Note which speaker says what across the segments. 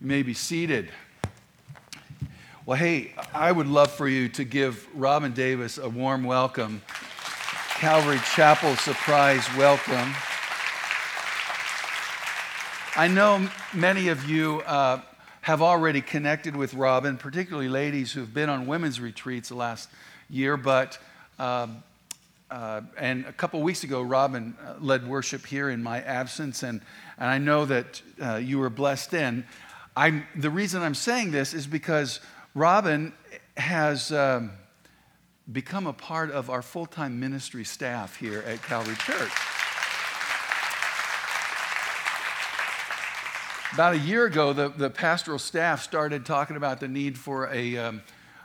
Speaker 1: You may be seated. Well, hey, I would love for you to give Robin Davis a warm welcome. Calvary Chapel Surprise welcome. I know many of you uh, have already connected with Robin, particularly ladies who've been on women's retreats the last year, but um, uh, and a couple weeks ago, Robin uh, led worship here in my absence, and, and I know that uh, you were blessed then. I'm, the reason I'm saying this is because Robin has um, become a part of our full time ministry staff here at Calvary Church. About a year ago, the, the pastoral staff started talking about the need for a, um,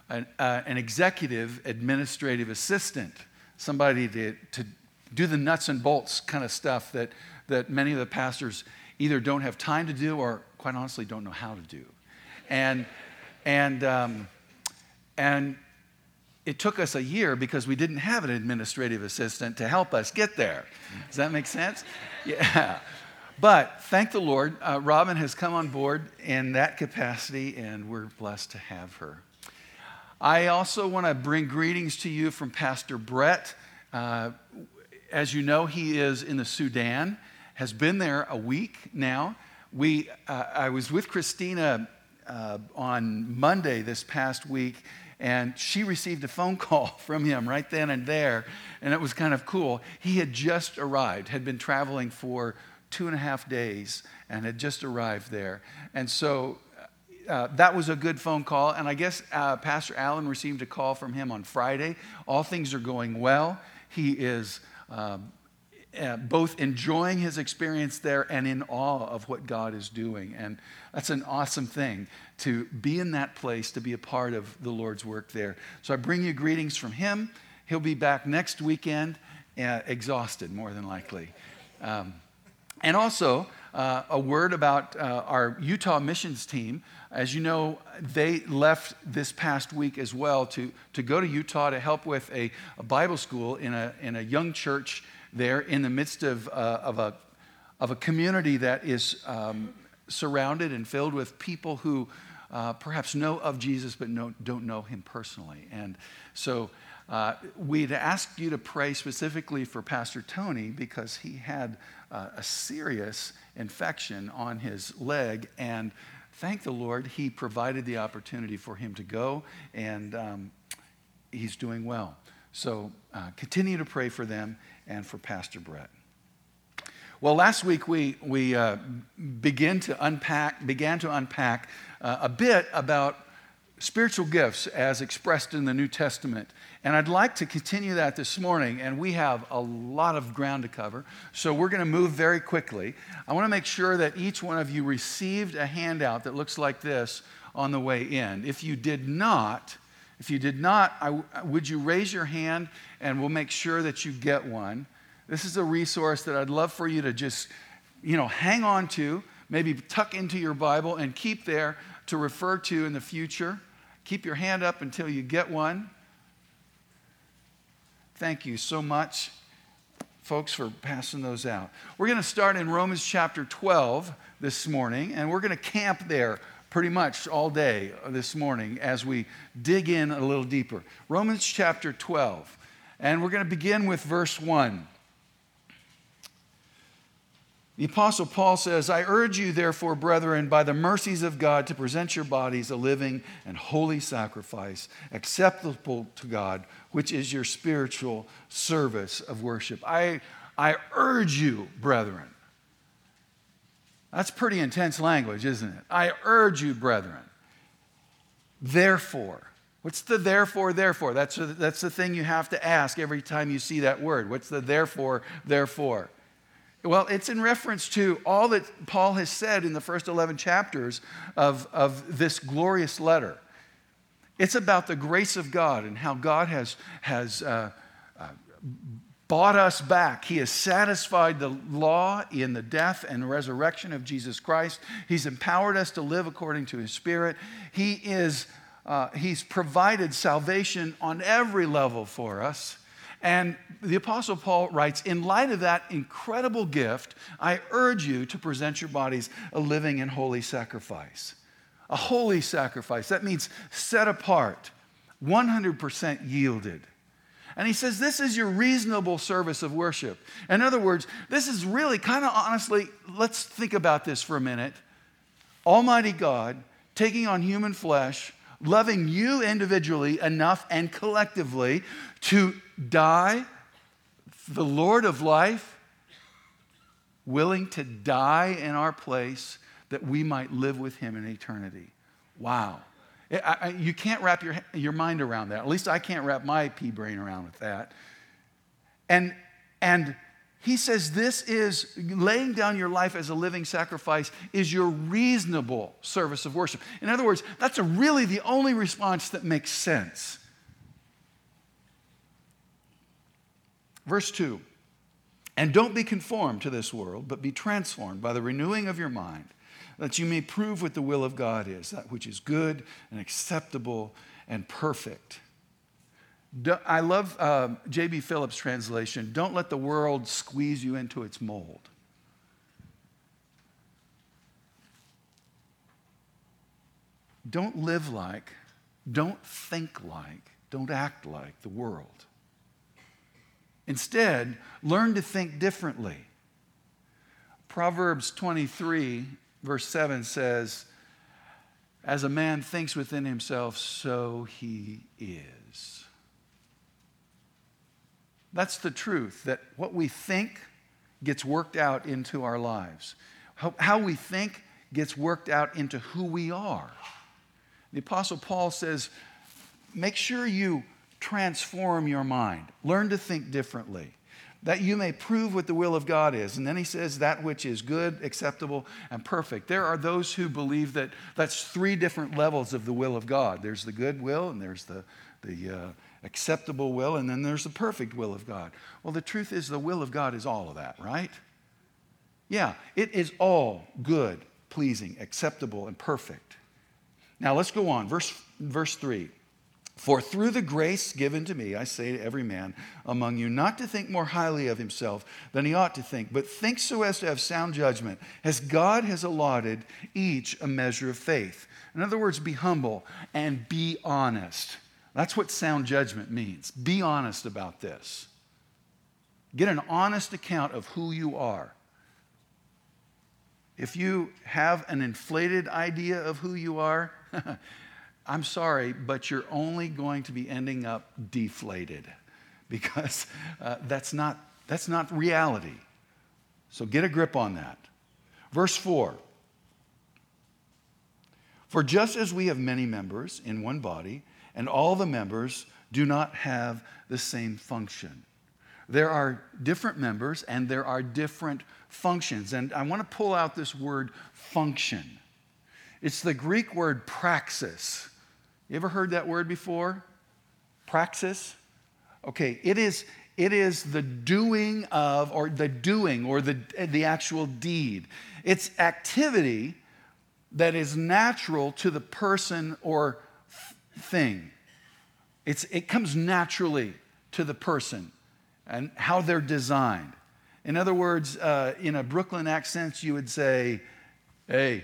Speaker 1: an, uh, an executive administrative assistant, somebody to, to do the nuts and bolts kind of stuff that, that many of the pastors either don't have time to do or quite honestly don't know how to do. And, and, um, and it took us a year because we didn't have an administrative assistant to help us get there. Does that make sense? Yeah. But thank the Lord, uh, Robin has come on board in that capacity, and we're blessed to have her. I also want to bring greetings to you from Pastor Brett. Uh, as you know, he is in the Sudan, has been there a week now, we, uh, I was with Christina uh, on Monday this past week, and she received a phone call from him right then and there, and it was kind of cool. He had just arrived, had been traveling for two and a half days, and had just arrived there. And so uh, that was a good phone call. And I guess uh, Pastor Allen received a call from him on Friday. All things are going well. He is um, uh, both enjoying his experience there and in awe of what God is doing. And that's an awesome thing to be in that place, to be a part of the Lord's work there. So I bring you greetings from him. He'll be back next weekend, uh, exhausted, more than likely. Um, and also, uh, a word about uh, our Utah missions team. As you know, they left this past week as well to, to go to Utah to help with a, a Bible school in a, in a young church there in the midst of, uh, of, a, of a community that is um, surrounded and filled with people who uh, perhaps know of Jesus but know, don't know him personally. And so uh, we'd ask you to pray specifically for Pastor Tony because he had uh, a serious infection on his leg. And thank the Lord, he provided the opportunity for him to go, and um, he's doing well. So uh, continue to pray for them and for Pastor Brett. Well, last week we, we uh, began to unpack, began to unpack uh, a bit about spiritual gifts as expressed in the New Testament. And I'd like to continue that this morning, and we have a lot of ground to cover. So we're going to move very quickly. I want to make sure that each one of you received a handout that looks like this on the way in. If you did not, if you did not, I, would you raise your hand and we'll make sure that you get one? This is a resource that I'd love for you to just, you know, hang on to, maybe tuck into your Bible and keep there to refer to in the future. Keep your hand up until you get one. Thank you so much, folks, for passing those out. We're going to start in Romans chapter 12 this morning, and we're going to camp there pretty much all day this morning as we dig in a little deeper. Romans chapter 12, and we're going to begin with verse 1. The Apostle Paul says, I urge you, therefore, brethren, by the mercies of God, to present your bodies a living and holy sacrifice, acceptable to God, which is your spiritual service of worship. I, I urge you, brethren. That's pretty intense language, isn't it? I urge you, brethren. Therefore, what's the therefore, therefore? That's, a, that's the thing you have to ask every time you see that word. What's the therefore, therefore? Well, it's in reference to all that Paul has said in the first 11 chapters of, of this glorious letter. It's about the grace of God and how God has, has uh, uh, bought us back. He has satisfied the law in the death and resurrection of Jesus Christ. He's empowered us to live according to his spirit. He is, uh, he's provided salvation on every level for us. And the Apostle Paul writes, in light of that incredible gift, I urge you to present your bodies a living and holy sacrifice. a holy sacrifice. That means set apart, 100% yielded. And he says, This is your reasonable service of worship. In other words, this is really kind of honestly, let's think about this for a minute. Almighty God taking on human flesh, loving you individually enough and collectively to die, the Lord of life, willing to die in our place that we might live with him in eternity. Wow. I, I, you can't wrap your, your mind around that. At least I can't wrap my pea brain around with that. And, and he says this is laying down your life as a living sacrifice is your reasonable service of worship. In other words, that's really the only response that makes sense. Verse 2 And don't be conformed to this world, but be transformed by the renewing of your mind that you may prove what the will of God is, that which is good and acceptable and perfect. I love uh, J.B. Phillips' translation don't let the world squeeze you into its mold. Don't live like, don't think like, don't act like the world. Instead, learn to think differently. Proverbs 23 verse 7 says, As a man thinks within himself, so he is. That's the truth, that what we think gets worked out into our lives. How, how we think gets worked out into who we are. The Apostle Paul says, Make sure you transform your mind, learn to think differently that you may prove what the will of God is. And then he says, that which is good, acceptable, and perfect. There are those who believe that that's three different levels of the will of God there's the good will, and there's the, the uh, acceptable will, and then there's the perfect will of God. Well, the truth is, the will of God is all of that, right? Yeah, it is all good, pleasing, acceptable, and perfect. Now let's go on. Verse, verse 3. For through the grace given to me, I say to every man among you, not to think more highly of himself than he ought to think, but think so as to have sound judgment, as God has allotted each a measure of faith. In other words, be humble and be honest. That's what sound judgment means. Be honest about this. Get an honest account of who you are. If you have an inflated idea of who you are, I'm sorry, but you're only going to be ending up deflated because uh, that's, not, that's not reality. So get a grip on that. Verse 4 For just as we have many members in one body, and all the members do not have the same function. There are different members and there are different functions. And I want to pull out this word function. It's the Greek word praxis. You ever heard that word before? Praxis? Okay, it is, it is the doing of, or the doing, or the, the actual deed. It's activity that is natural to the person or thing. It's, it comes naturally to the person and how they're designed. In other words, uh, in a Brooklyn accent, you would say, Hey,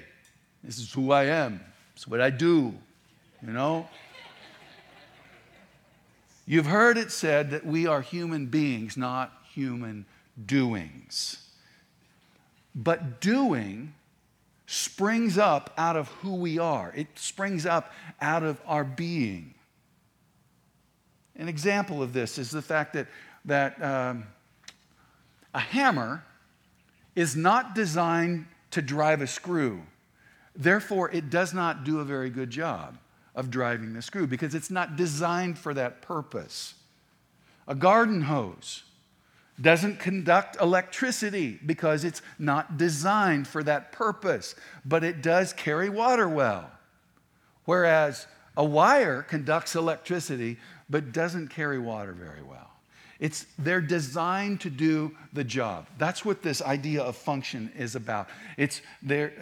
Speaker 1: this is who I am, it's what I do you know? You've heard it said that we are human beings, not human doings. But doing springs up out of who we are, it springs up out of our being. An example of this is the fact that, that um, a hammer is not designed to drive a screw. Therefore, it does not do a very good job of driving the screw because it's not designed for that purpose. A garden hose doesn't conduct electricity because it's not designed for that purpose, but it does carry water well. Whereas a wire conducts electricity but doesn't carry water very well. It's, they're designed to do the job. That's what this idea of function is about. It's,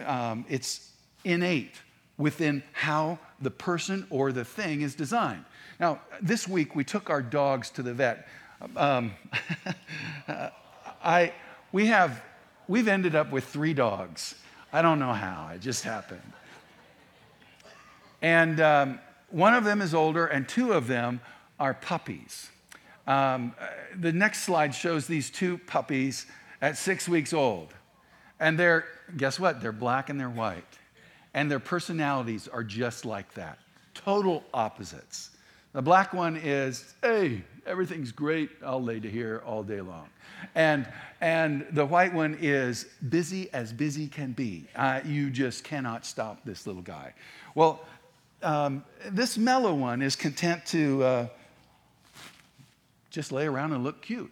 Speaker 1: um, it's innate within how the person or the thing is designed. Now, this week we took our dogs to the vet. Um, I, we have, we've ended up with three dogs. I don't know how, it just happened. And um, one of them is older, and two of them are puppies. Um, the next slide shows these two puppies at six weeks old. And they're, guess what? They're black and they're white. And their personalities are just like that total opposites. The black one is, hey, everything's great. I'll lay to here all day long. And, and the white one is busy as busy can be. Uh, you just cannot stop this little guy. Well, um, this mellow one is content to uh, just lay around and look cute.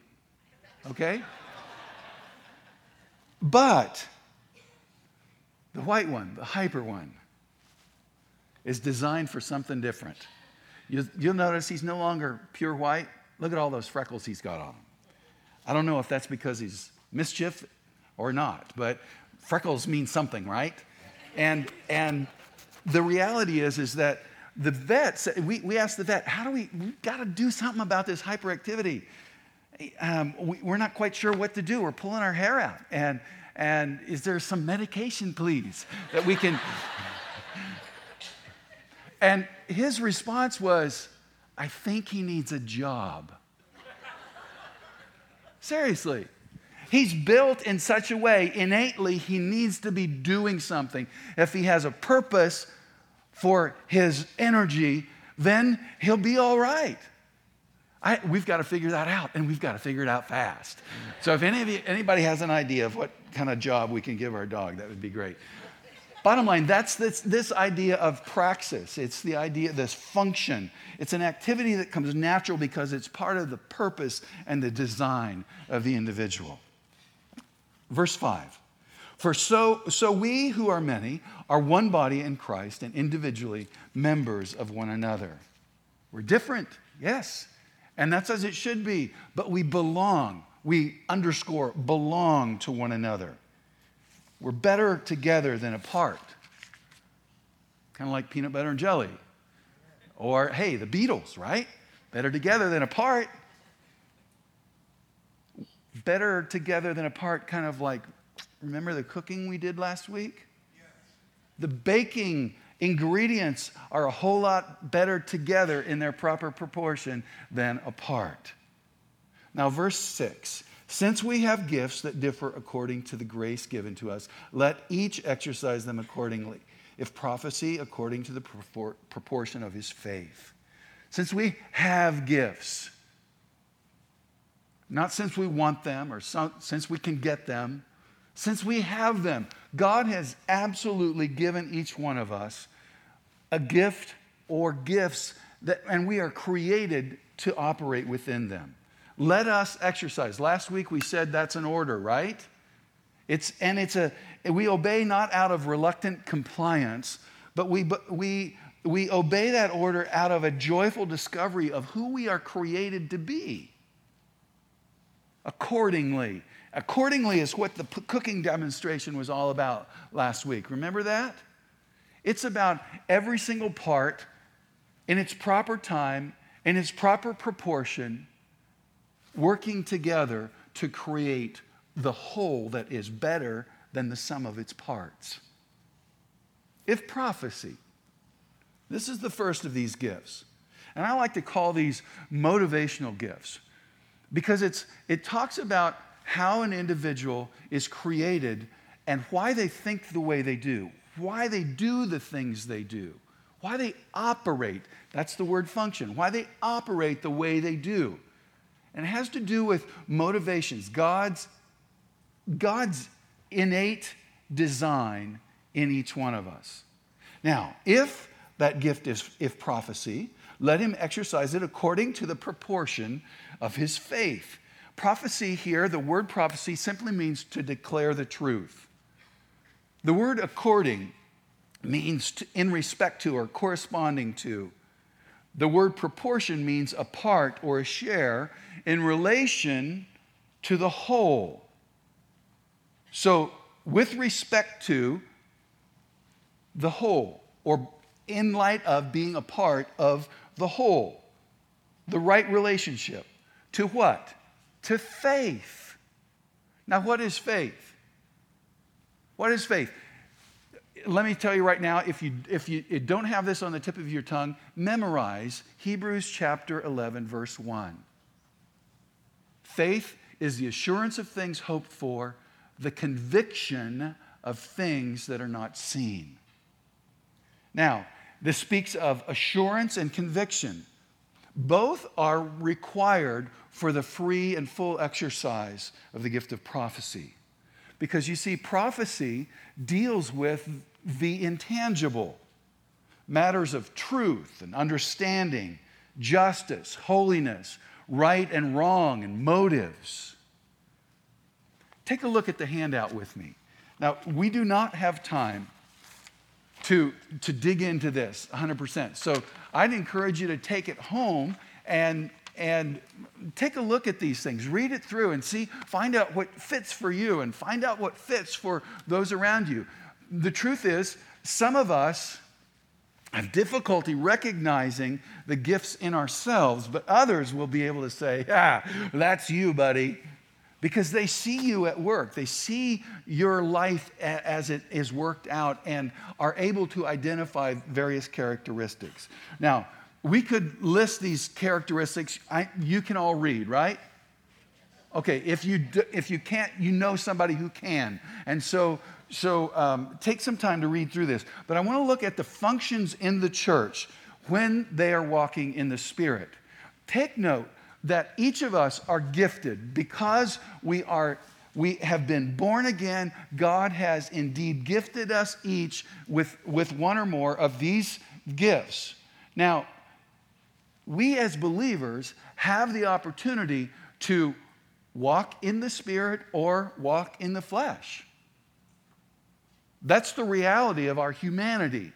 Speaker 1: Okay? But the white one, the hyper one, is designed for something different. You'll notice he's no longer pure white. Look at all those freckles he's got on him. I don't know if that's because he's mischief or not, but freckles mean something, right? And, and the reality is, is that the vet, we, we asked the vet, how do we, we've got to do something about this hyperactivity. Um, we, we're not quite sure what to do. We're pulling our hair out. And, and is there some medication, please, that we can. and his response was, I think he needs a job. Seriously. He's built in such a way, innately, he needs to be doing something. If he has a purpose for his energy, then he'll be all right. I, we've got to figure that out, and we've got to figure it out fast. So, if any of you, anybody has an idea of what kind of job we can give our dog, that would be great. Bottom line, that's this, this idea of praxis. It's the idea, this function. It's an activity that comes natural because it's part of the purpose and the design of the individual. Verse 5 For so, so we who are many are one body in Christ and individually members of one another. We're different, yes, and that's as it should be, but we belong. We underscore belong to one another. We're better together than apart. Kind of like peanut butter and jelly. Or, hey, the Beatles, right? Better together than apart. Better together than apart, kind of like, remember the cooking we did last week? Yes. The baking ingredients are a whole lot better together in their proper proportion than apart. Now, verse 6 since we have gifts that differ according to the grace given to us, let each exercise them accordingly. If prophecy, according to the proportion of his faith. Since we have gifts, not since we want them or some, since we can get them, since we have them, God has absolutely given each one of us a gift or gifts that, and we are created to operate within them. Let us exercise. Last week we said that's an order, right? It's, and it's a, we obey not out of reluctant compliance, but we, we, we obey that order out of a joyful discovery of who we are created to be. Accordingly. Accordingly is what the p- cooking demonstration was all about last week. Remember that? It's about every single part in its proper time, in its proper proportion, working together to create the whole that is better than the sum of its parts. If prophecy, this is the first of these gifts. And I like to call these motivational gifts because it's, it talks about how an individual is created and why they think the way they do, why they do the things they do, why they operate. That's the word function, why they operate the way they do. And it has to do with motivations, God's, God's innate design in each one of us. Now, if that gift is if prophecy, let him exercise it according to the proportion of his faith. Prophecy here, the word prophecy simply means to declare the truth. The word according means to, in respect to or corresponding to. The word proportion means a part or a share in relation to the whole. So, with respect to the whole, or in light of being a part of the whole, the right relationship. To what? To faith. Now, what is faith? What is faith? let me tell you right now if you, if you don't have this on the tip of your tongue, memorize Hebrews chapter 11, verse 1. Faith is the assurance of things hoped for, the conviction of things that are not seen. Now, this speaks of assurance and conviction. Both are required for the free and full exercise of the gift of prophecy. Because you see, prophecy deals with the intangible matters of truth and understanding, justice, holiness, right and wrong, and motives. Take a look at the handout with me. Now, we do not have time to, to dig into this 100%. So I'd encourage you to take it home and, and take a look at these things. Read it through and see, find out what fits for you and find out what fits for those around you. The truth is, some of us have difficulty recognizing the gifts in ourselves, but others will be able to say, Ah, that's you, buddy. Because they see you at work. They see your life as it is worked out and are able to identify various characteristics. Now, we could list these characteristics. I, you can all read, right? Okay, if you, do, if you can't, you know somebody who can. And so so um, take some time to read through this. But I want to look at the functions in the church when they are walking in the Spirit. Take note that each of us are gifted because we are we have been born again. God has indeed gifted us each with, with one or more of these gifts. Now we as believers have the opportunity to walk in the spirit or walk in the flesh. That's the reality of our humanity.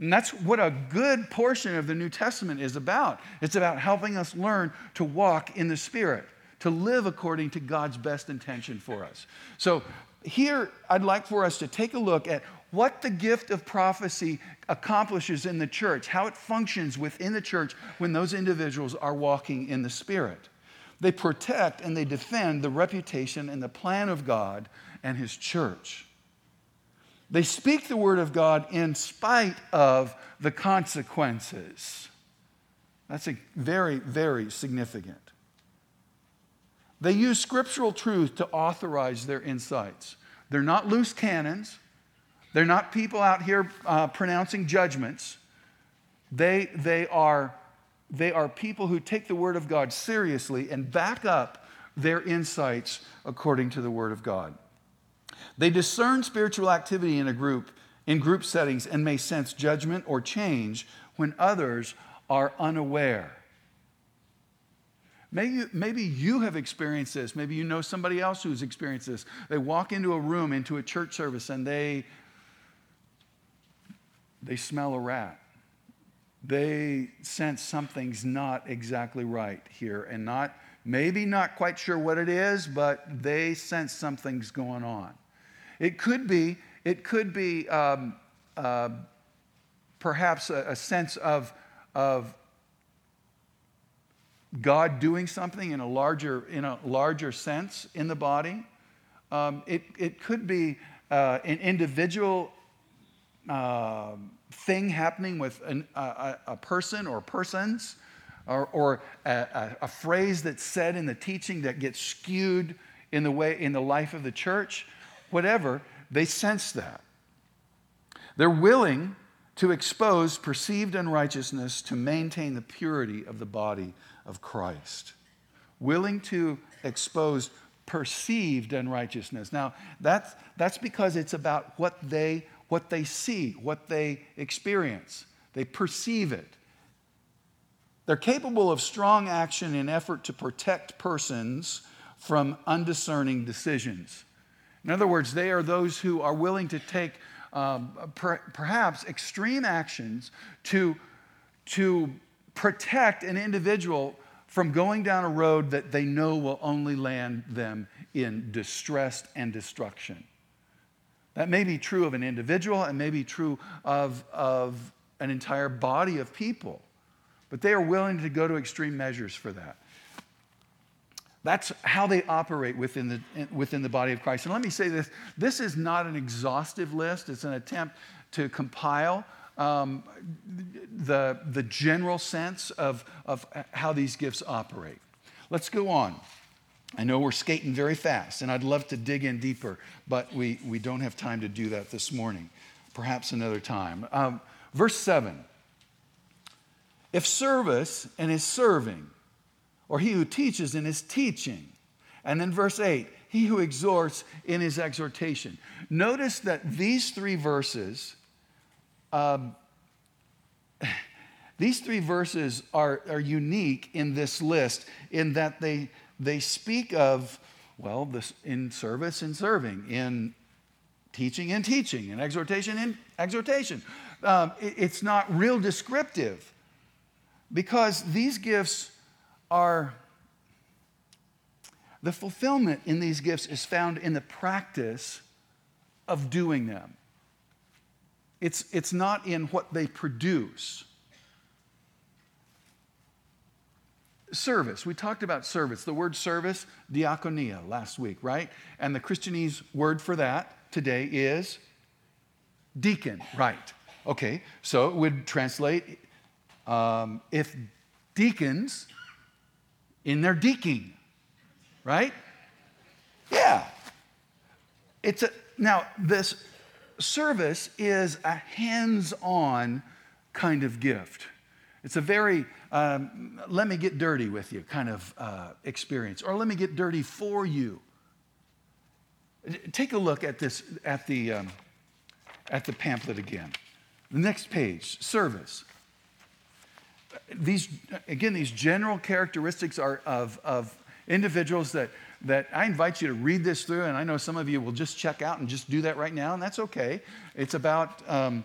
Speaker 1: And that's what a good portion of the New Testament is about. It's about helping us learn to walk in the Spirit, to live according to God's best intention for us. So, here I'd like for us to take a look at what the gift of prophecy accomplishes in the church, how it functions within the church when those individuals are walking in the Spirit. They protect and they defend the reputation and the plan of God and His church. They speak the word of God in spite of the consequences. That's very, very significant. They use scriptural truth to authorize their insights. They're not loose cannons. They're not people out here uh, pronouncing judgments. They, they, are, they are people who take the Word of God seriously and back up their insights according to the Word of God. They discern spiritual activity in a group, in group settings, and may sense judgment or change when others are unaware. Maybe, maybe you have experienced this. Maybe you know somebody else who's experienced this. They walk into a room, into a church service, and they, they smell a rat. They sense something's not exactly right here, and not maybe not quite sure what it is, but they sense something's going on. It could be, it could be um, uh, perhaps a, a, sense of, of God doing something in a larger, in a larger sense in the body. Um, it, it could be uh, an individual uh, thing happening with an, a, a, person or persons, or, or a, a, phrase that's said in the teaching that gets skewed in the way in the life of the church whatever, they sense that. They're willing to expose perceived unrighteousness to maintain the purity of the body of Christ. Willing to expose perceived unrighteousness. Now, that's, that's because it's about what they, what they see, what they experience. They perceive it. They're capable of strong action in effort to protect persons from undiscerning decisions. In other words, they are those who are willing to take um, per, perhaps extreme actions to, to protect an individual from going down a road that they know will only land them in distress and destruction. That may be true of an individual and may be true of, of an entire body of people, but they are willing to go to extreme measures for that. That's how they operate within the, within the body of Christ. And let me say this this is not an exhaustive list, it's an attempt to compile um, the, the general sense of, of how these gifts operate. Let's go on. I know we're skating very fast, and I'd love to dig in deeper, but we, we don't have time to do that this morning. Perhaps another time. Um, verse 7 If service and is serving, or he who teaches in his teaching. And then verse 8, he who exhorts in his exhortation. Notice that these three verses, um, these three verses are, are unique in this list in that they, they speak of, well, this in service and serving, in teaching and teaching, in exhortation and exhortation. Um, it, it's not real descriptive because these gifts are the fulfillment in these gifts is found in the practice of doing them. It's, it's not in what they produce. Service. We talked about service. The word service, diakonia, last week, right? And the Christianese word for that today is deacon, right? Okay, so it would translate um, if deacons in their deaking, right? Yeah. It's a, now, this service is a hands on kind of gift. It's a very, um, let me get dirty with you kind of uh, experience, or let me get dirty for you. Take a look at this, at the, um, at the pamphlet again. The next page, service these, again, these general characteristics are of, of individuals that, that I invite you to read this through, and I know some of you will just check out and just do that right now, and that's okay. It's about, um,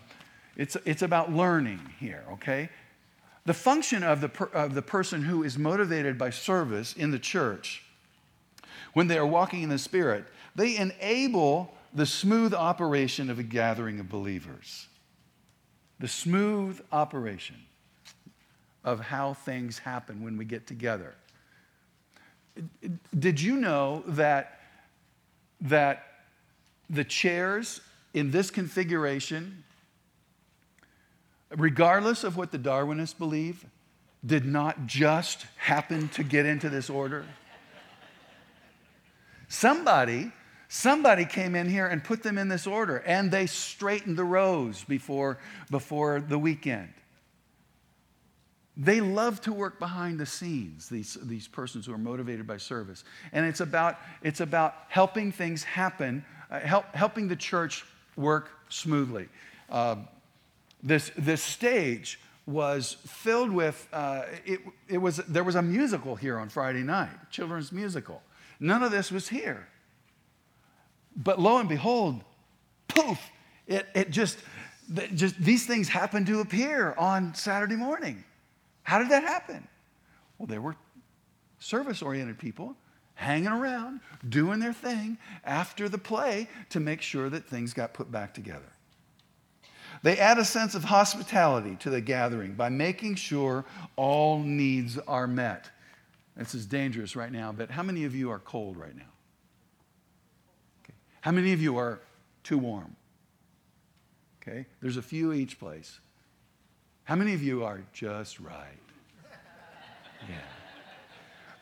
Speaker 1: it's, it's about learning here, okay? The function of the, per, of the person who is motivated by service in the church, when they are walking in the Spirit, they enable the smooth operation of a gathering of believers. The smooth operation of how things happen when we get together. Did you know that, that the chairs in this configuration, regardless of what the Darwinists believe, did not just happen to get into this order? Somebody Somebody came in here and put them in this order, and they straightened the rows before, before the weekend. They love to work behind the scenes, these, these persons who are motivated by service. And it's about, it's about helping things happen, uh, help, helping the church work smoothly. Uh, this, this stage was filled with, uh, it, it was, there was a musical here on Friday night, children's musical. None of this was here. But lo and behold, poof, it, it just, just, these things happened to appear on Saturday morning. How did that happen? Well, there were service oriented people hanging around, doing their thing after the play to make sure that things got put back together. They add a sense of hospitality to the gathering by making sure all needs are met. This is dangerous right now, but how many of you are cold right now? Okay. How many of you are too warm? Okay, there's a few each place. How many of you are just right? Yeah.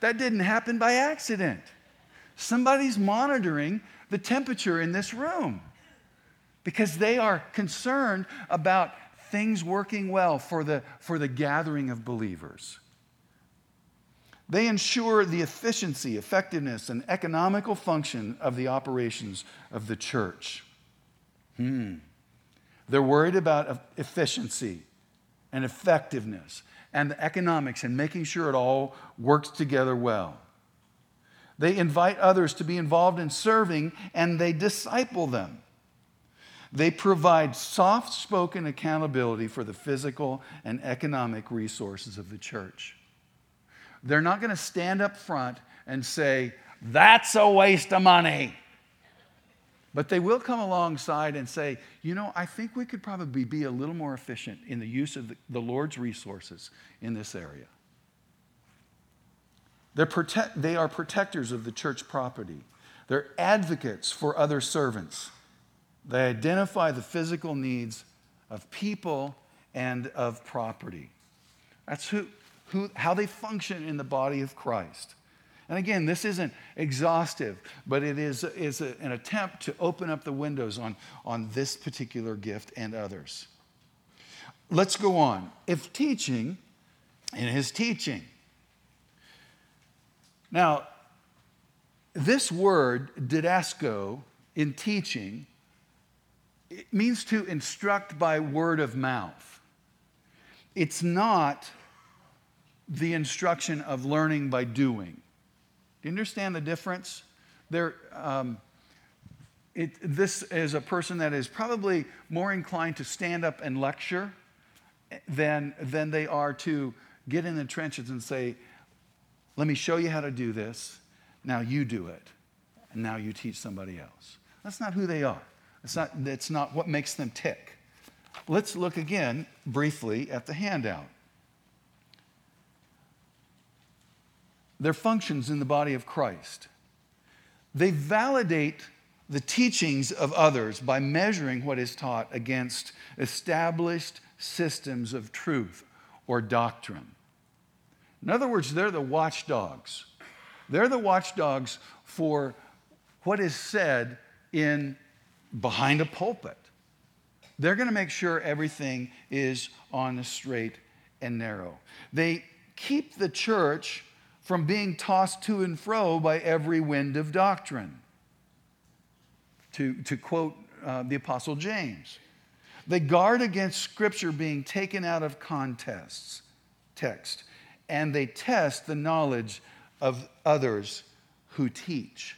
Speaker 1: That didn't happen by accident. Somebody's monitoring the temperature in this room because they are concerned about things working well for the, for the gathering of believers. They ensure the efficiency, effectiveness, and economical function of the operations of the church. Hmm. They're worried about efficiency and effectiveness and the economics and making sure it all works together well. They invite others to be involved in serving and they disciple them. They provide soft spoken accountability for the physical and economic resources of the church. They're not going to stand up front and say, That's a waste of money. But they will come alongside and say, you know, I think we could probably be a little more efficient in the use of the, Lord's resources in this area. They're they are protectors of the church property. They're advocates for other servants. They identify the physical needs of people and of property. That's who, who, how they function in the body of Christ. And again, this isn't exhaustive, but it is, is a, an attempt to open up the windows on, on this particular gift and others. Let's go on. If teaching, in his teaching. Now, this word, didasko, in teaching, it means to instruct by word of mouth. It's not the instruction of learning by doing. Do you understand the difference? There, um, it, this is a person that is probably more inclined to stand up and lecture than, than they are to get in the trenches and say, Let me show you how to do this. Now you do it. And now you teach somebody else. That's not who they are. It's not, that's not what makes them tick. Let's look again briefly at the handout. Their functions in the body of Christ. They validate the teachings of others by measuring what is taught against established systems of truth or doctrine. In other words, they're the watchdogs. They're the watchdogs for what is said in behind a pulpit. They're going to make sure everything is on the straight and narrow. They keep the church from being tossed to and fro by every wind of doctrine. To, to quote uh, the Apostle James, they guard against Scripture being taken out of contests, text, and they test the knowledge of others who teach.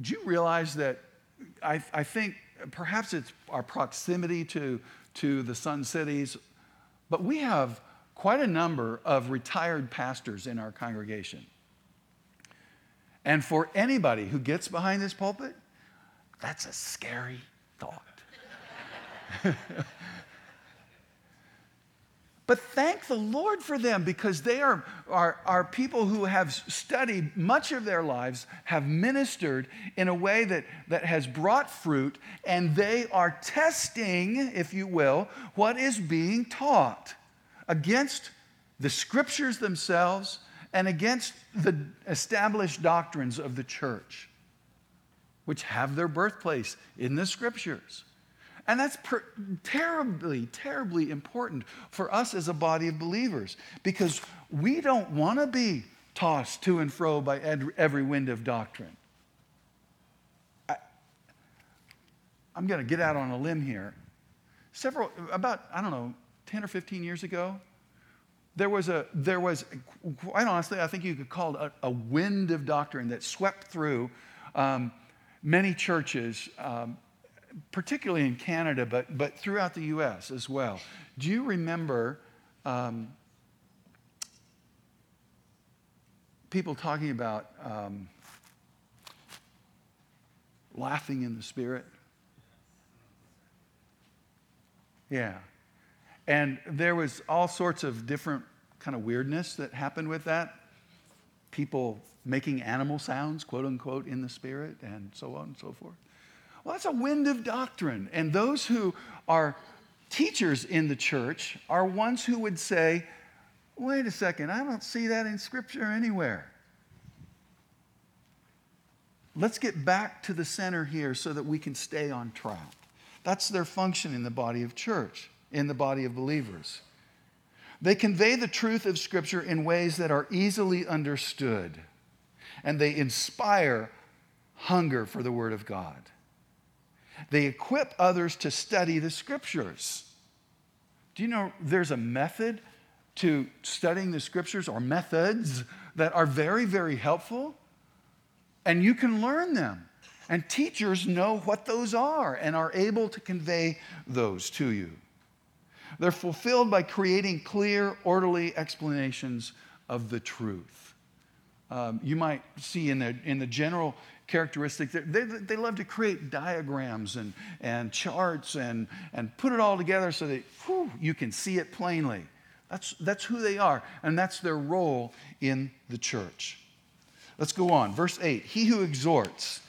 Speaker 1: Do you realize that I, I think perhaps it's our proximity to, to the Sun Cities, but we have quite a number of retired pastors in our congregation. And for anybody who gets behind this pulpit, that's a scary thought. But thank the Lord for them because they are, are, are people who have studied much of their lives, have ministered in a way that, that has brought fruit, and they are testing, if you will, what is being taught against the scriptures themselves and against the established doctrines of the church, which have their birthplace in the scriptures. And that's per- terribly, terribly important for us as a body of believers because we don't want to be tossed to and fro by every wind of doctrine. I, I'm going to get out on a limb here. Several, about, I don't know, 10 or 15 years ago, there was a, there was, quite honestly, I think you could call it a, a wind of doctrine that swept through um, many churches. Um, particularly in Canada, but, but throughout the US as well. Do you remember um, people talking about um, laughing in the spirit? Yeah. And there was all sorts of different kind of weirdness that happened with that. People making animal sounds, quote unquote, in the spirit, and so on and so forth. Well, that's a wind of doctrine. And those who are teachers in the church are ones who would say, wait a second, I don't see that in Scripture anywhere. Let's get back to the center here so that we can stay on track. That's their function in the body of church, in the body of believers. They convey the truth of Scripture in ways that are easily understood, and they inspire hunger for the Word of God. They equip others to study the scriptures. Do you know there's a method to studying the scriptures or methods that are very, very helpful? And you can learn them. And teachers know what those are and are able to convey those to you. They're fulfilled by creating clear, orderly explanations of the truth. Um, you might see in the, in the general characteristics. They, they love to create diagrams and, and charts and, and put it all together so that whew, you can see it plainly. That's, that's who they are, and that's their role in the church. Let's go on. Verse 8 He who exhorts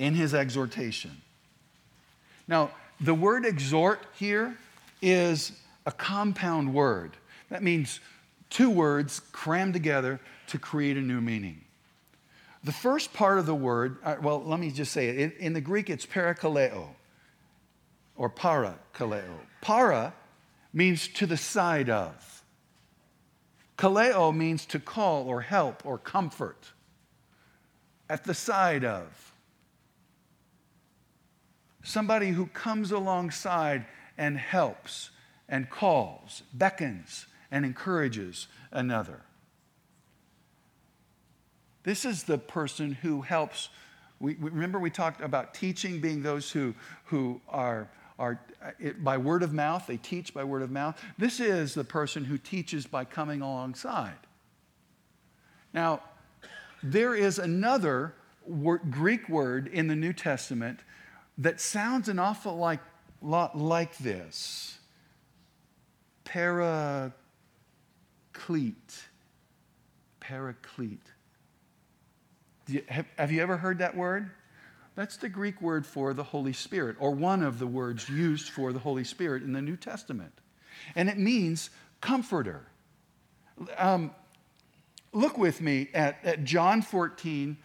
Speaker 1: in his exhortation. Now, the word exhort here is a compound word. That means two words crammed together to create a new meaning. The first part of the word, uh, well, let me just say it. In the Greek, it's parakaleo or parakaleo. Para means to the side of. Kaleo means to call or help or comfort. At the side of. Somebody who comes alongside and helps and calls, beckons and encourages another. This is the person who helps. We, remember, we talked about teaching being those who, who are, are uh, it, by word of mouth, they teach by word of mouth. This is the person who teaches by coming alongside. Now, there is another Greek word in the New Testament that sounds an awful like, lot like this paraclete. Paraclete. You, have, have you ever heard that word? That's the Greek word for the Holy Spirit, or one of the words used for the Holy Spirit in the New Testament. And it means comforter. Um, look with me at, at John 14,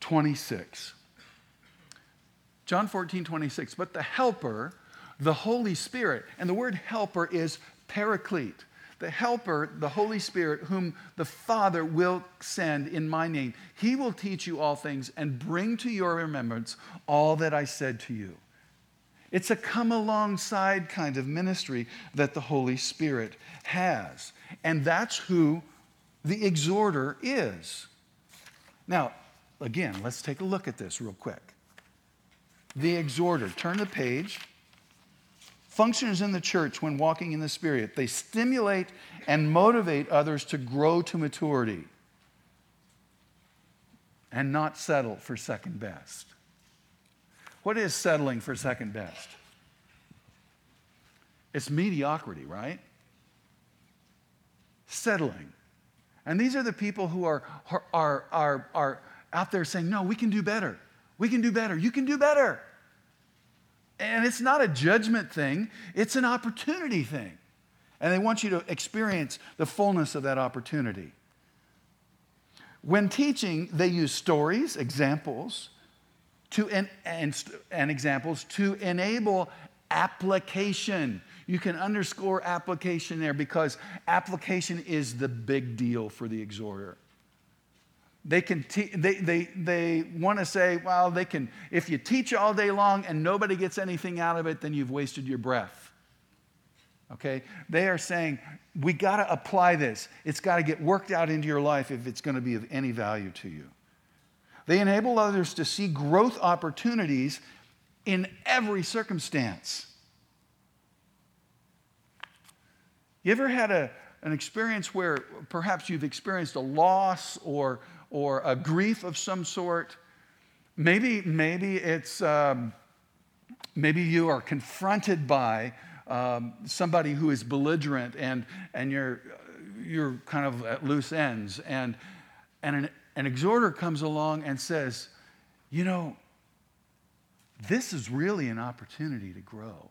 Speaker 1: 26. John 14, 26. But the Helper, the Holy Spirit, and the word helper is paraclete the Helper, the Holy Spirit, whom the Father will send in my name. He will teach you all things and bring to your remembrance all that I said to you. It's a come alongside kind of ministry that the Holy Spirit has. And that's who the exhorter is. Now, again, let's take a look at this real quick. The exhorter, turn the page functions in the church when walking in the Spirit. They stimulate and motivate others to grow to maturity and not settle for second best. What is settling for second best? It's mediocrity, right? Settling. And these are the people who are, are, are, are out there saying, No, we can do better. We can do better. You can do better. And it's not a judgment thing, it's an opportunity thing. And they want you to experience the fullness of that opportunity. When teaching, they use stories, examples, to and, and, and examples to enable application. You can underscore application there because application is the big deal for the exhorter. They, can te- they, they, they want to say, well, they can, if you teach all day long and nobody gets anything out of it, then you've wasted your breath. Okay? They are saying, we got to apply this. It's got to get worked out into your life if it's going to be of any value to you. They enable others to see growth opportunities in every circumstance. You ever had a, an experience where perhaps you've experienced a loss or, or a grief of some sort. Maybe, maybe it's um, maybe you are confronted by um, somebody who is belligerent and, and you're, you're kind of at loose ends. And, and an, an exhorter comes along and says, You know, this is really an opportunity to grow.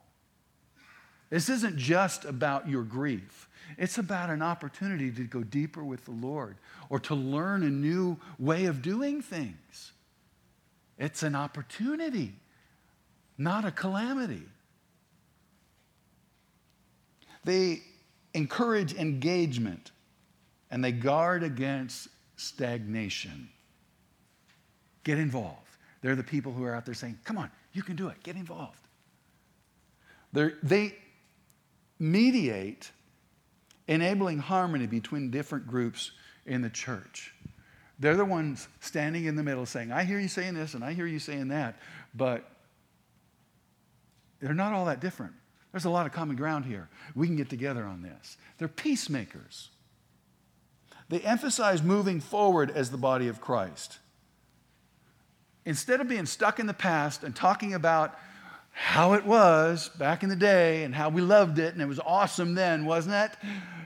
Speaker 1: This isn't just about your grief. It's about an opportunity to go deeper with the Lord or to learn a new way of doing things. It's an opportunity, not a calamity. They encourage engagement and they guard against stagnation. Get involved. They're the people who are out there saying, Come on, you can do it, get involved. They're, they mediate enabling harmony between different groups in the church. They're the ones standing in the middle saying, I hear you saying this and I hear you saying that, but they're not all that different. There's a lot of common ground here. We can get together on this. They're peacemakers. They emphasize moving forward as the body of Christ. Instead of being stuck in the past and talking about how it was back in the day and how we loved it and it was awesome then, wasn't it?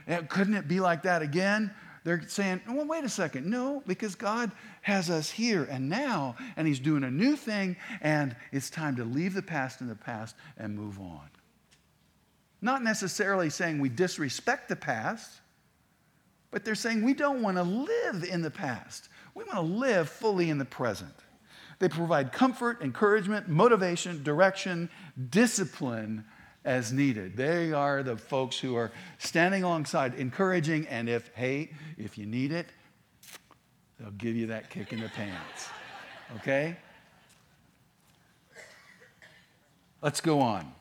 Speaker 1: And couldn't it be like that again? They're saying, well, wait a second. No, because God has us here and now, and He's doing a new thing, and it's time to leave the past in the past and move on. Not necessarily saying we disrespect the past, but they're saying we don't want to live in the past. We want to live fully in the present. They provide comfort, encouragement, motivation, direction, discipline as needed. They are the folks who are standing alongside, encouraging, and if, hey, if you need it, they'll give you that kick in the pants. Okay? Let's go on.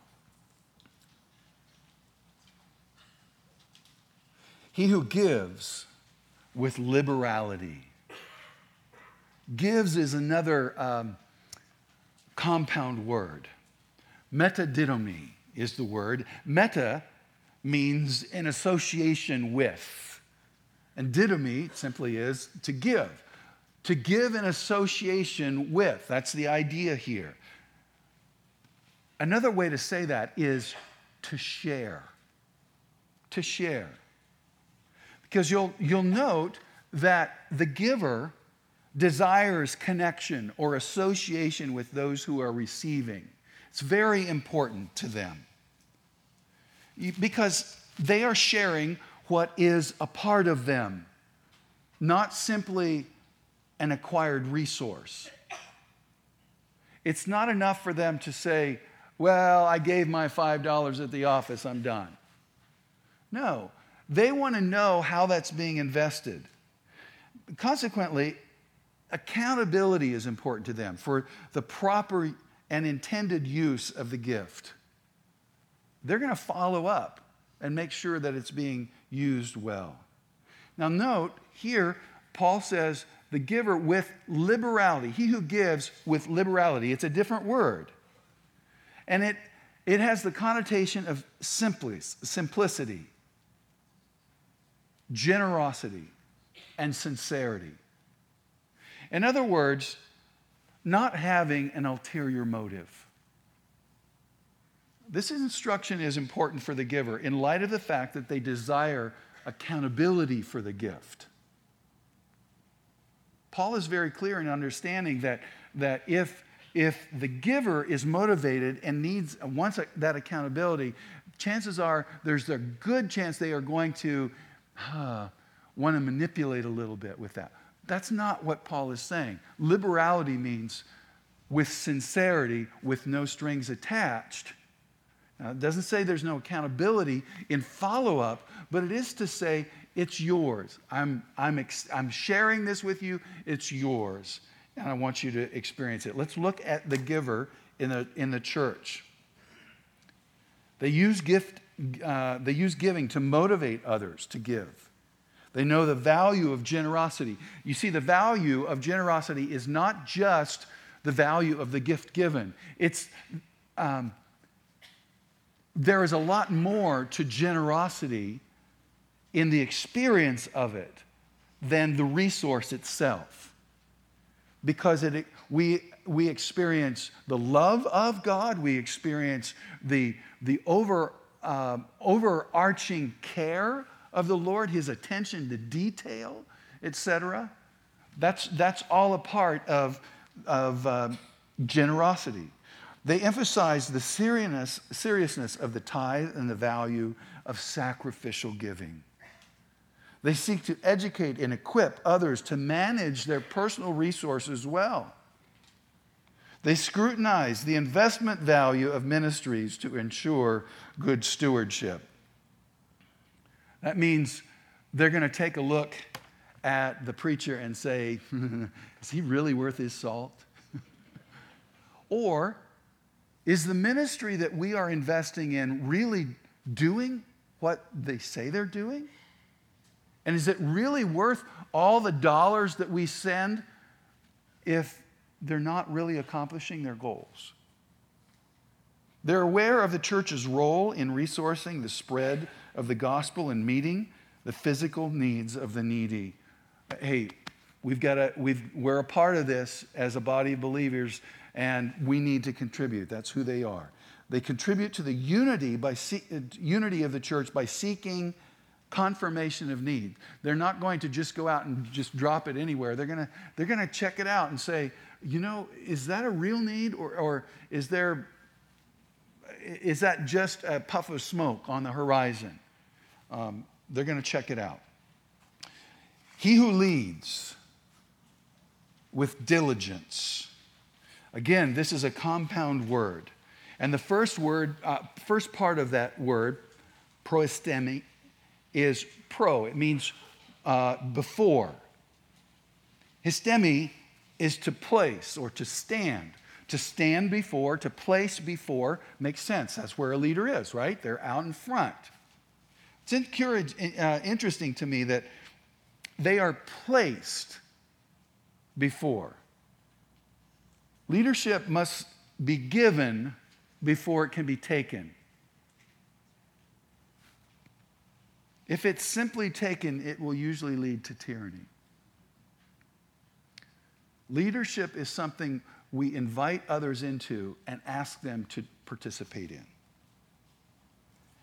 Speaker 1: He who gives with liberality. Gives is another um, compound word. Metadidomi is the word. Meta means in association with. And didomi simply is to give. To give in association with. That's the idea here. Another way to say that is to share. To share. Because you'll, you'll note that the giver desires connection or association with those who are receiving. It's very important to them because they are sharing what is a part of them, not simply an acquired resource. It's not enough for them to say, Well, I gave my $5 at the office, I'm done. No, they want to know how that's being invested. Consequently, accountability is important to them for the proper and intended use of the gift. They're going to follow up and make sure that it's being used well. Now, note here, Paul says, the giver with liberality, he who gives with liberality. It's a different word. And it, it has the connotation of simplicity generosity, and sincerity. In other words, not having an ulterior motive. This instruction is important for the giver in light of the fact that they desire accountability for the gift. Paul is very clear in understanding that, that if, if the giver is motivated and needs wants that accountability, chances are there's a good chance they are going to uh, want to manipulate a little bit with that. That's not what Paul is saying. Liberality means with sincerity, with no strings attached. Now, it doesn't say there's no accountability in follow up, but it is to say it's yours. I'm, I'm, ex- I'm sharing this with you, it's yours, and I want you to experience it. Let's look at the giver in the, in the church. They use gift uh, they use giving to motivate others to give. They know the value of generosity. You see, the value of generosity is not just the value of the gift given, it's, um, there is a lot more to generosity in the experience of it than the resource itself. Because it, we, we experience the love of God, we experience the, the over um, overarching care of the Lord, his attention to detail, etc. That's, that's all a part of, of uh, generosity. They emphasize the seriousness, seriousness of the tithe and the value of sacrificial giving. They seek to educate and equip others to manage their personal resources well. They scrutinize the investment value of ministries to ensure good stewardship. That means they're going to take a look at the preacher and say, Is he really worth his salt? or is the ministry that we are investing in really doing what they say they're doing? And is it really worth all the dollars that we send if they're not really accomplishing their goals. They're aware of the church's role in resourcing the spread of the gospel and meeting the physical needs of the needy. Hey, we've got a, we've, we're a part of this as a body of believers, and we need to contribute. That's who they are. They contribute to the unity, by see, uh, unity of the church by seeking confirmation of need. They're not going to just go out and just drop it anywhere. They're going to, they're going to check it out and say, you know, is that a real need or, or is there, is that just a puff of smoke on the horizon? Um, they're going to check it out. He who leads with diligence. Again, this is a compound word. And the first word, uh, first part of that word, proestemi, is pro. It means uh, before. Histemi is to place or to stand. To stand before, to place before makes sense. That's where a leader is, right? They're out in front. It's uh, interesting to me that they are placed before. Leadership must be given before it can be taken. If it's simply taken, it will usually lead to tyranny. Leadership is something we invite others into and ask them to participate in.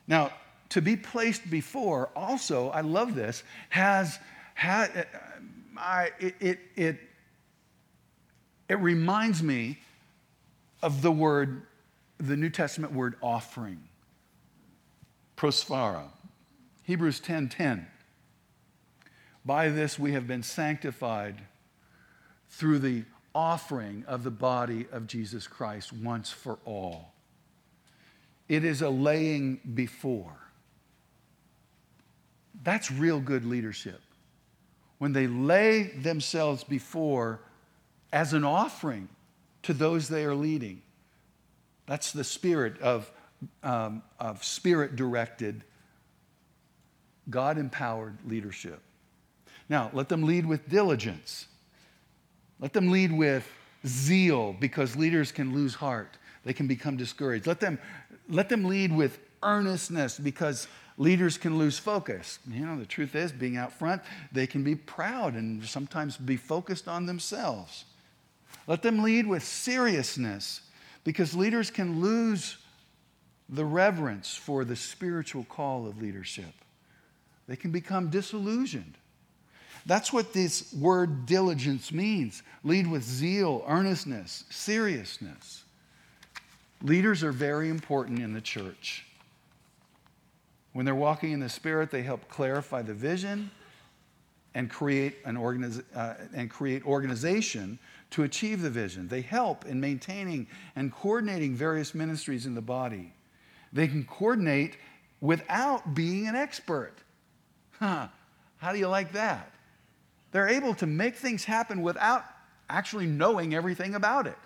Speaker 1: Now, to be placed before, also, I love this, has, has I, it, it, it, reminds me of the word, the New Testament word offering, prosphora. Hebrews 10:10. 10, 10. By this we have been sanctified through the offering of the body of Jesus Christ once for all. It is a laying before. That's real good leadership. When they lay themselves before as an offering to those they are leading. That's the spirit of, um, of spirit directed God empowered leadership. Now, let them lead with diligence. Let them lead with zeal because leaders can lose heart. They can become discouraged. Let them, let them lead with earnestness because leaders can lose focus. You know, the truth is, being out front, they can be proud and sometimes be focused on themselves. Let them lead with seriousness because leaders can lose the reverence for the spiritual call of leadership. They can become disillusioned. That's what this word diligence means lead with zeal, earnestness, seriousness. Leaders are very important in the church. When they're walking in the Spirit, they help clarify the vision and create, an organiz- uh, and create organization to achieve the vision. They help in maintaining and coordinating various ministries in the body. They can coordinate without being an expert. Huh. How do you like that? They're able to make things happen without actually knowing everything about it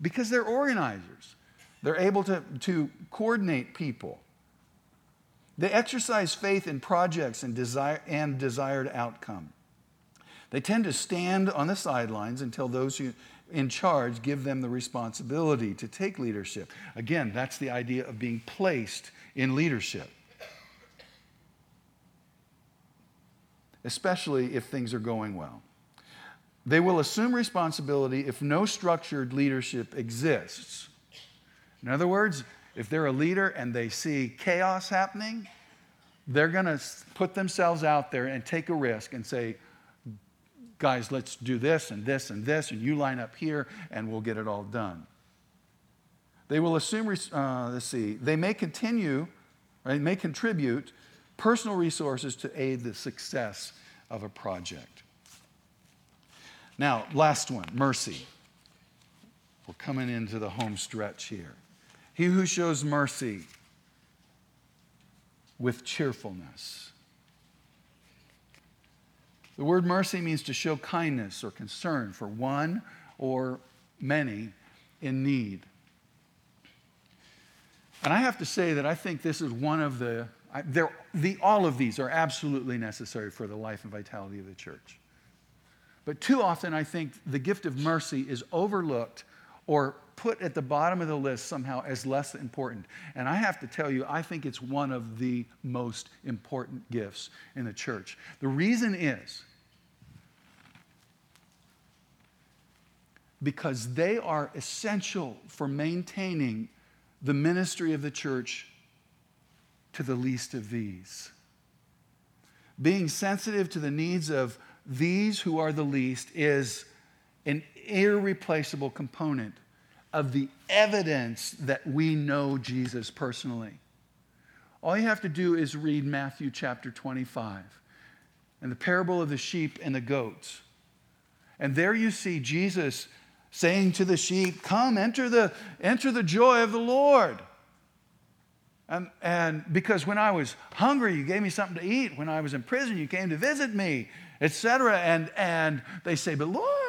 Speaker 1: because they're organizers. They're able to, to coordinate people. They exercise faith in projects and, desire, and desired outcome. They tend to stand on the sidelines until those who in charge give them the responsibility to take leadership. Again, that's the idea of being placed in leadership. especially if things are going well. They will assume responsibility if no structured leadership exists. In other words, if they're a leader and they see chaos happening, they're going to put themselves out there and take a risk and say, guys, let's do this and this and this, and you line up here and we'll get it all done. They will assume, uh, let's see, they may continue, right, may contribute personal resources to aid the success of a project. Now, last one mercy. We're coming into the home stretch here. He who shows mercy with cheerfulness. The word mercy means to show kindness or concern for one or many in need. And I have to say that I think this is one of the the, all of these are absolutely necessary for the life and vitality of the church. But too often, I think the gift of mercy is overlooked or put at the bottom of the list somehow as less important. And I have to tell you, I think it's one of the most important gifts in the church. The reason is because they are essential for maintaining the ministry of the church to the least of these. Being sensitive to the needs of these who are the least is an irreplaceable component of the evidence that we know Jesus personally. All you have to do is read Matthew chapter 25 and the parable of the sheep and the goats. And there you see Jesus saying to the sheep, Come, enter the, enter the joy of the Lord. And, and because when I was hungry, you gave me something to eat. When I was in prison, you came to visit me, etc. And, and they say, But Lord,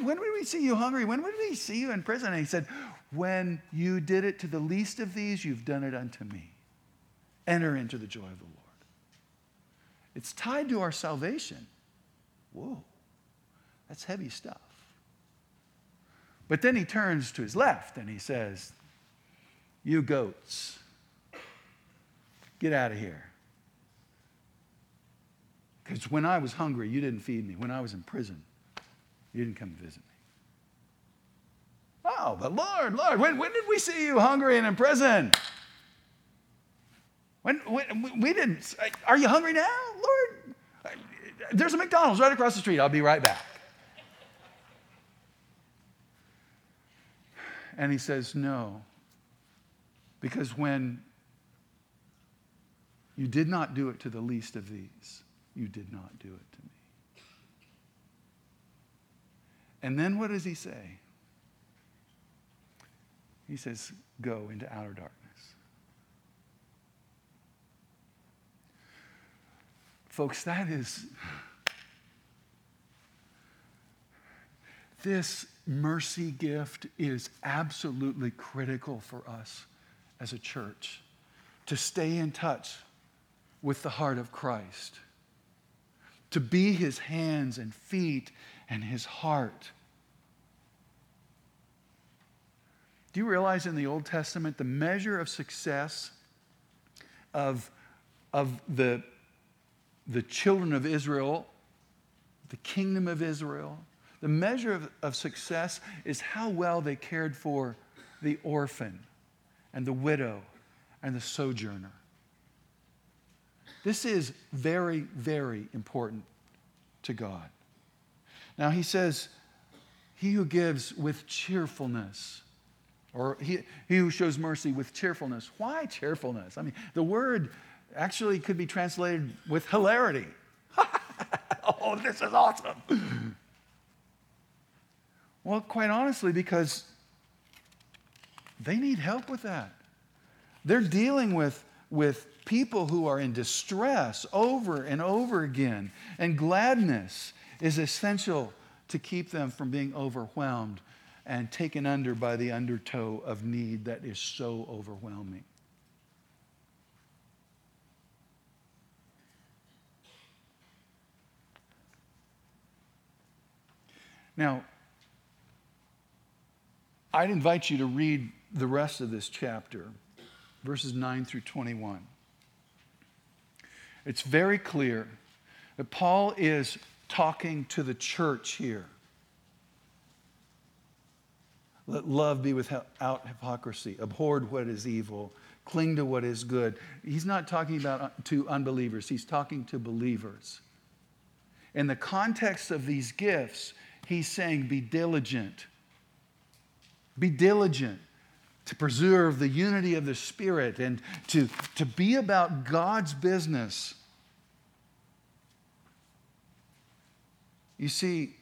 Speaker 1: Lord, when would we see you hungry? When would we see you in prison? And he said, When you did it to the least of these, you've done it unto me. Enter into the joy of the Lord. It's tied to our salvation. Whoa, that's heavy stuff. But then he turns to his left and he says, You goats, get out of here. Because when I was hungry, you didn't feed me. When I was in prison, you didn't come visit me. Oh, but Lord, Lord, when, when did we see you hungry and in prison? When, when we didn't, are you hungry now, Lord? There's a McDonald's right across the street. I'll be right back. And he says, No. Because when you did not do it to the least of these, you did not do it to me. And then what does he say? He says, Go into outer darkness. Folks, that is. This mercy gift is absolutely critical for us as a church to stay in touch with the heart of Christ, to be his hands and feet and his heart. Do you realize in the Old Testament the measure of success of, of the, the children of Israel, the kingdom of Israel? The measure of, of success is how well they cared for the orphan and the widow and the sojourner. This is very, very important to God. Now, he says, He who gives with cheerfulness, or he, he who shows mercy with cheerfulness. Why cheerfulness? I mean, the word actually could be translated with hilarity. oh, this is awesome. Well, quite honestly, because they need help with that. They're dealing with, with people who are in distress over and over again. And gladness is essential to keep them from being overwhelmed and taken under by the undertow of need that is so overwhelming. Now, I'd invite you to read the rest of this chapter, verses 9 through 21. It's very clear that Paul is talking to the church here. Let love be without hypocrisy. Abhor what is evil. Cling to what is good. He's not talking about uh, to unbelievers, he's talking to believers. In the context of these gifts, he's saying, Be diligent be diligent to preserve the unity of the Spirit and to, to be about God's business. You see,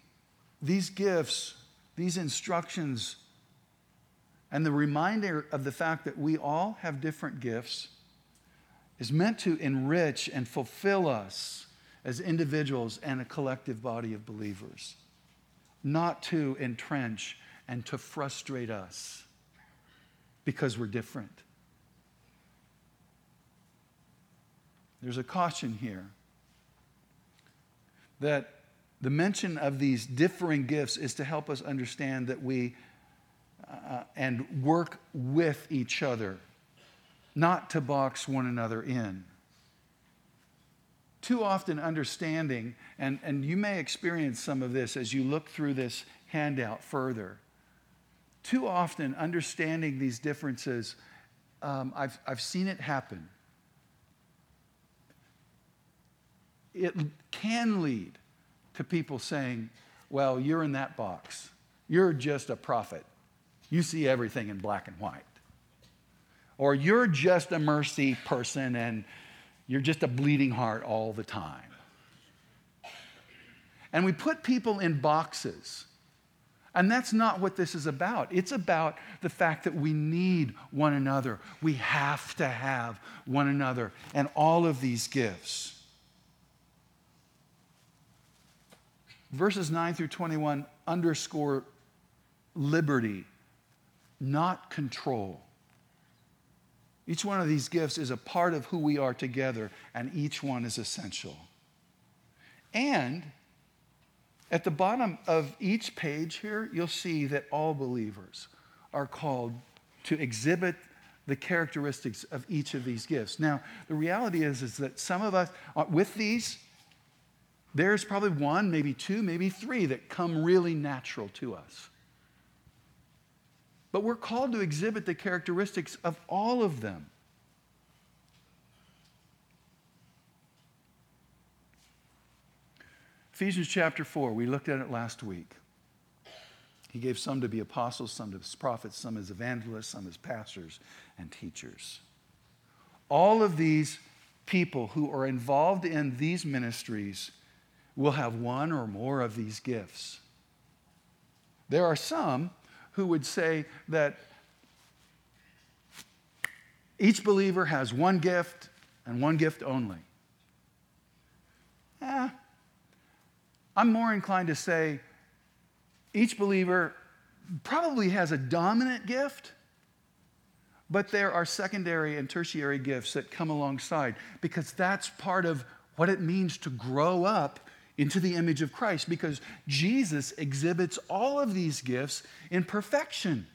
Speaker 1: these gifts, these instructions, and the reminder of the fact that we all have different gifts is meant to enrich and fulfill us as individuals and a collective body of believers, not to entrench and to frustrate us because we're different. There's a caution here that the mention of these differing gifts is to help us understand that we uh, and work with each other, not to box one another in. Too often, understanding, and, and you may experience some of this as you look through this handout further too often, understanding these differences, um, I've, I've seen it happen. It can lead to people saying, Well, you're in that box. You're just a prophet. You see everything in black and white. Or you're just a mercy person and you're just a bleeding heart all the time. And we put people in boxes. And that's not what this is about. It's about the fact that we need one another. We have to have one another and all of these gifts. Verses 9 through 21 underscore liberty, not control. Each one of these gifts is a part of who we are together, and each one is essential. And at the bottom of each page here, you'll see that all believers are called to exhibit the characteristics of each of these gifts. Now, the reality is, is that some of us, uh, with these, there's probably one, maybe two, maybe three that come really natural to us. But we're called to exhibit the characteristics of all of them. Ephesians chapter 4, we looked at it last week. He gave some to be apostles, some to be prophets, some as evangelists, some as pastors and teachers. All of these people who are involved in these ministries will have one or more of these gifts. There are some who would say that each believer has one gift and one gift only. Eh, I'm more inclined to say each believer probably has a dominant gift, but there are secondary and tertiary gifts that come alongside because that's part of what it means to grow up into the image of Christ because Jesus exhibits all of these gifts in perfection.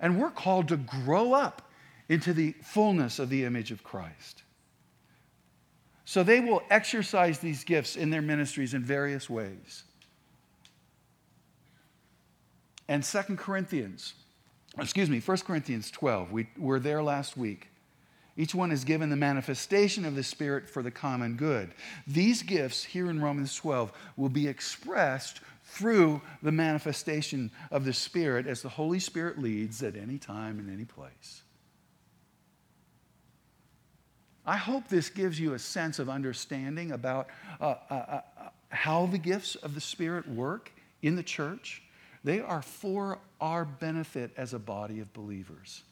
Speaker 1: And we're called to grow up into the fullness of the image of Christ. So they will exercise these gifts in their ministries in various ways. And Second Corinthians, excuse me, 1 Corinthians 12, we were there last week. Each one is given the manifestation of the Spirit for the common good. These gifts here in Romans 12 will be expressed through the manifestation of the Spirit as the Holy Spirit leads at any time and any place. I hope this gives you a sense of understanding about uh, uh, uh, how the gifts of the Spirit work in the church. They are for our benefit as a body of believers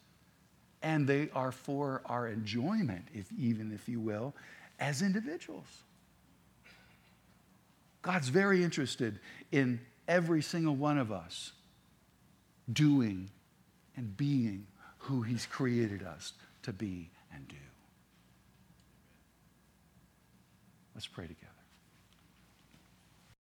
Speaker 1: and they are for our enjoyment, if, even if you will, as individuals. God's very interested in every single one of us doing and being who He's created us to be and do. Let's pray together.